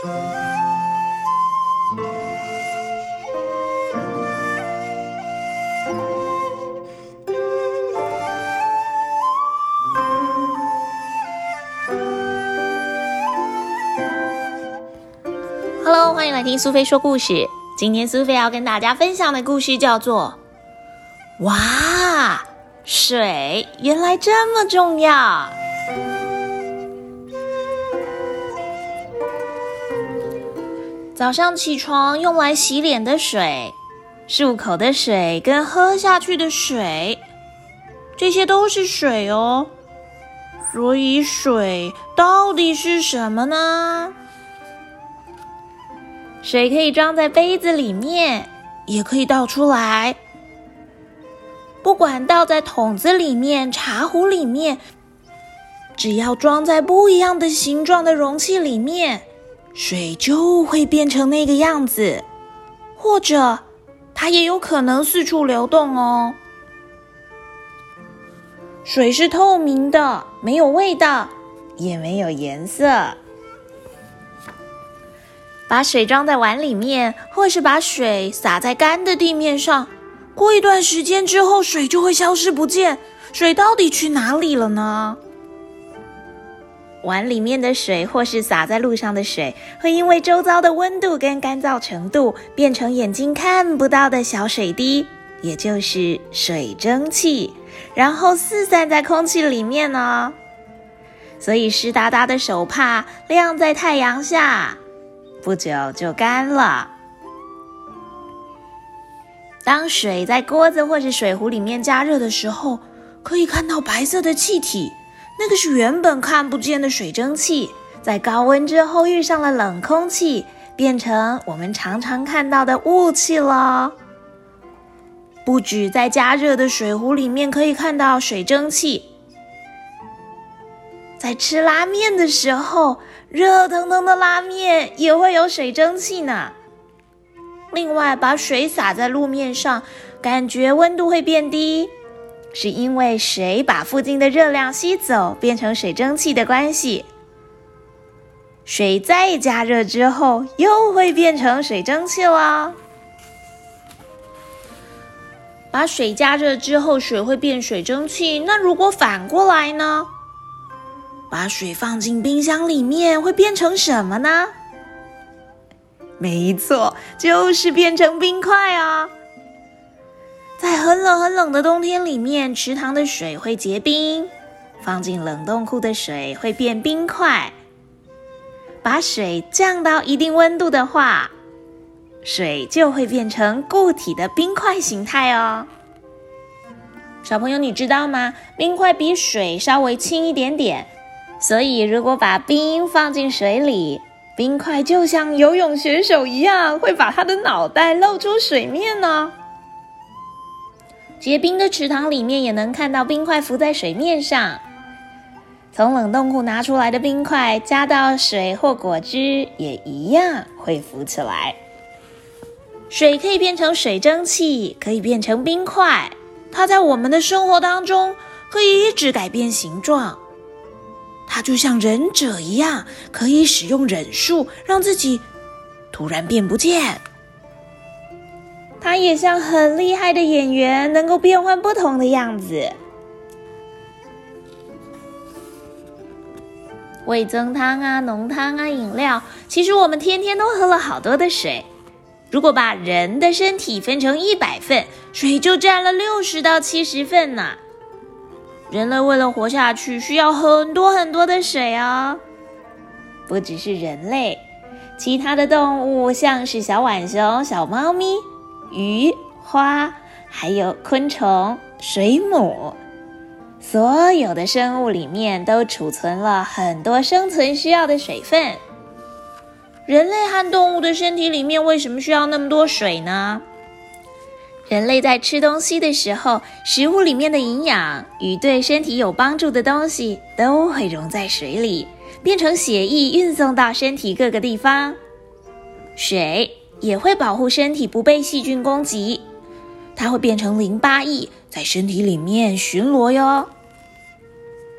Hello，欢迎来听苏菲说故事。今天苏菲要跟大家分享的故事叫做《哇，水原来这么重要》。早上起床用来洗脸的水，漱口的水跟喝下去的水，这些都是水哦。所以水到底是什么呢？水可以装在杯子里面，也可以倒出来。不管倒在桶子里面、茶壶里面，只要装在不一样的形状的容器里面，水就会变成那个样子。或者，它也有可能四处流动哦。水是透明的，没有味道，也没有颜色。把水装在碗里面，或是把水洒在干的地面上。过一段时间之后，水就会消失不见。水到底去哪里了呢？碗里面的水，或是洒在路上的水，会因为周遭的温度跟干燥程度，变成眼睛看不到的小水滴，也就是水蒸气，然后四散在空气里面呢。所以湿哒哒的手帕晾在太阳下。不久就干了。当水在锅子或是水壶里面加热的时候，可以看到白色的气体，那个是原本看不见的水蒸气，在高温之后遇上了冷空气，变成我们常常看到的雾气了。不止在加热的水壶里面可以看到水蒸气，在吃拉面的时候。热腾腾的拉面也会有水蒸气呢。另外，把水洒在路面上，感觉温度会变低，是因为水把附近的热量吸走，变成水蒸气的关系。水再加热之后，又会变成水蒸气了。把水加热之后，水会变水蒸气。那如果反过来呢？把水放进冰箱里面会变成什么呢？没错，就是变成冰块啊！在很冷很冷的冬天里面，池塘的水会结冰，放进冷冻库的水会变冰块。把水降到一定温度的话，水就会变成固体的冰块形态哦。小朋友，你知道吗？冰块比水稍微轻一点点。所以，如果把冰放进水里，冰块就像游泳选手一样，会把他的脑袋露出水面呢。结冰的池塘里面也能看到冰块浮在水面上。从冷冻库拿出来的冰块，加到水或果汁，也一样会浮起来。水可以变成水蒸气，可以变成冰块。它在我们的生活当中，可以一直改变形状。它就像忍者一样，可以使用忍术让自己突然变不见。它也像很厉害的演员，能够变换不同的样子。味增汤啊、浓汤啊、饮料，其实我们天天都喝了好多的水。如果把人的身体分成一百份，水就占了六十到七十份呢。人类为了活下去，需要很多很多的水哦。不只是人类，其他的动物，像是小浣熊、小猫咪、鱼、花，还有昆虫、水母，所有的生物里面都储存了很多生存需要的水分。人类和动物的身体里面为什么需要那么多水呢？人类在吃东西的时候，食物里面的营养与对身体有帮助的东西都会溶在水里，变成血液运送到身体各个地方。水也会保护身体不被细菌攻击，它会变成淋巴液在身体里面巡逻哟。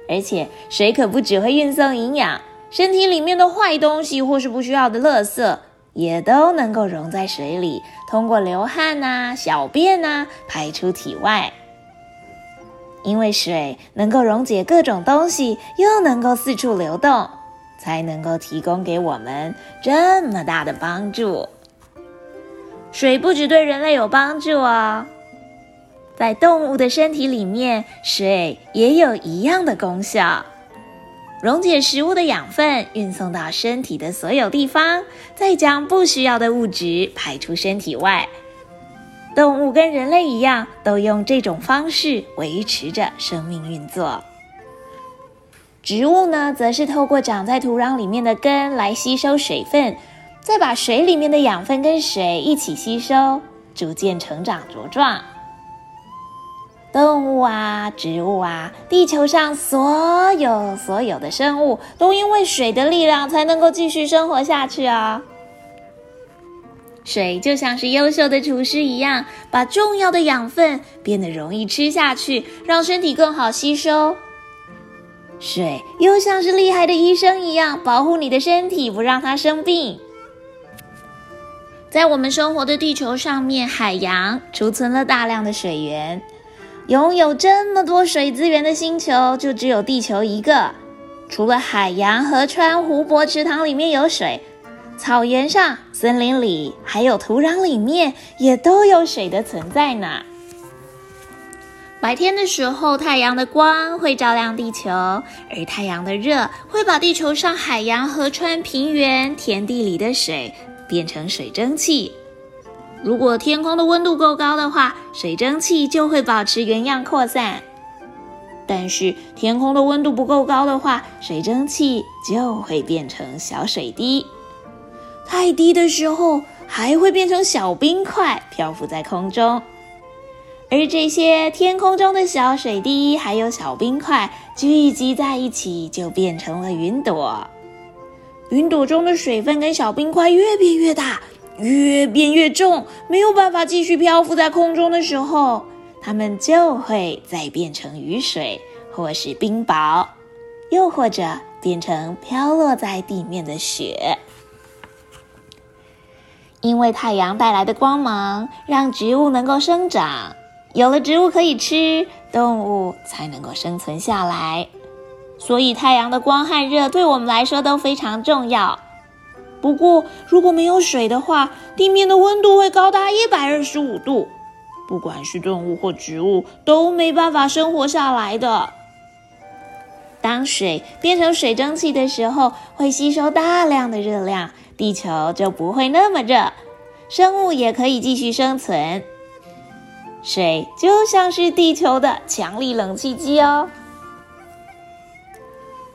而且水可不只会运送营养，身体里面的坏东西或是不需要的垃圾，也都能够溶在水里，通过流汗呐、小便呐排出体外。因为水能够溶解各种东西，又能够四处流动，才能够提供给我们这么大的帮助。水不只对人类有帮助哦，在动物的身体里面，水也有一样的功效，溶解食物的养分，运送到身体的所有地方，再将不需要的物质排出身体外。动物跟人类一样，都用这种方式维持着生命运作。植物呢，则是透过长在土壤里面的根来吸收水分，再把水里面的养分跟水一起吸收，逐渐成长茁壮。动物啊，植物啊，地球上所有所有的生物，都因为水的力量才能够继续生活下去啊。水就像是优秀的厨师一样，把重要的养分变得容易吃下去，让身体更好吸收。水又像是厉害的医生一样，保护你的身体，不让它生病。在我们生活的地球上面，海洋储存了大量的水源。拥有这么多水资源的星球，就只有地球一个。除了海洋、河川、湖泊、池塘里面有水。草原上、森林里，还有土壤里面，也都有水的存在呢。白天的时候，太阳的光会照亮地球，而太阳的热会把地球上海洋、河川、平原、田地里的水变成水蒸气。如果天空的温度够高的话，水蒸气就会保持原样扩散；但是天空的温度不够高的话，水蒸气就会变成小水滴。太低的时候，还会变成小冰块漂浮在空中，而这些天空中的小水滴还有小冰块聚集在一起，就变成了云朵。云朵中的水分跟小冰块越变越大，越变越重，没有办法继续漂浮在空中的时候，它们就会再变成雨水，或是冰雹，又或者变成飘落在地面的雪。因为太阳带来的光芒，让植物能够生长。有了植物可以吃，动物才能够生存下来。所以，太阳的光和热对我们来说都非常重要。不过，如果没有水的话，地面的温度会高达一百二十五度，不管是动物或植物都没办法生活下来的。当水变成水蒸气的时候，会吸收大量的热量。地球就不会那么热，生物也可以继续生存。水就像是地球的强力冷气机哦。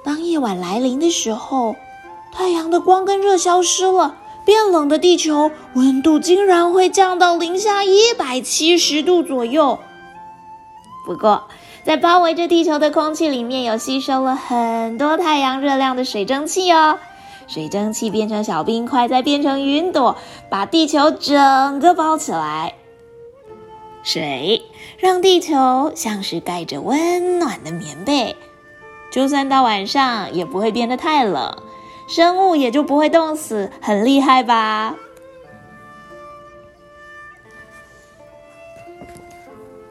当夜晚来临的时候，太阳的光跟热消失了，变冷的地球温度竟然会降到零下一百七十度左右。不过，在包围着地球的空气里面有吸收了很多太阳热量的水蒸气哦。水蒸气变成小冰块，再变成云朵，把地球整个包起来。水让地球像是盖着温暖的棉被，就算到晚上也不会变得太冷，生物也就不会冻死，很厉害吧？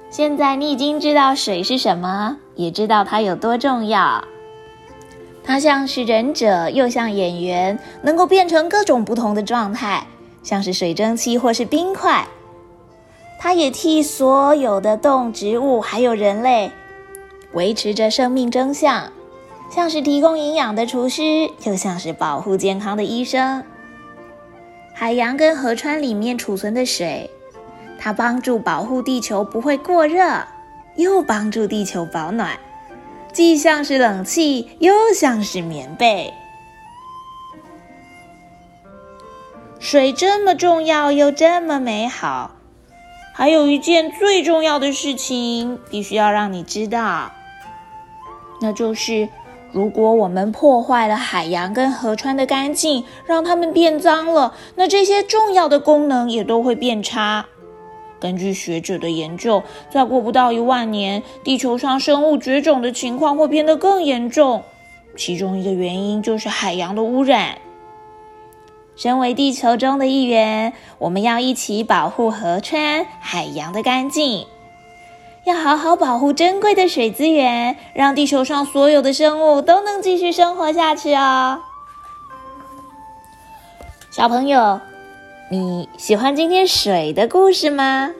现在你已经知道水是什么，也知道它有多重要。它像是忍者，又像演员，能够变成各种不同的状态，像是水蒸气或是冰块。它也替所有的动植物还有人类维持着生命真相，像是提供营养的厨师，又像是保护健康的医生。海洋跟河川里面储存的水，它帮助保护地球不会过热，又帮助地球保暖。既像是冷气，又像是棉被。水这么重要，又这么美好，还有一件最重要的事情，必须要让你知道，那就是，如果我们破坏了海洋跟河川的干净，让它们变脏了，那这些重要的功能也都会变差。根据学者的研究，再过不到一万年，地球上生物绝种的情况会变得更严重。其中一个原因就是海洋的污染。身为地球中的一员，我们要一起保护河川、海洋的干净，要好好保护珍贵的水资源，让地球上所有的生物都能继续生活下去哦。小朋友，你喜欢今天水的故事吗？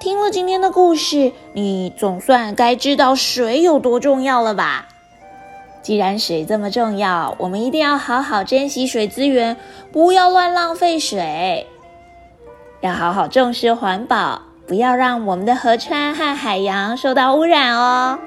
听了今天的故事，你总算该知道水有多重要了吧？既然水这么重要，我们一定要好好珍惜水资源，不要乱浪费水，要好好重视环保，不要让我们的河川和海洋受到污染哦。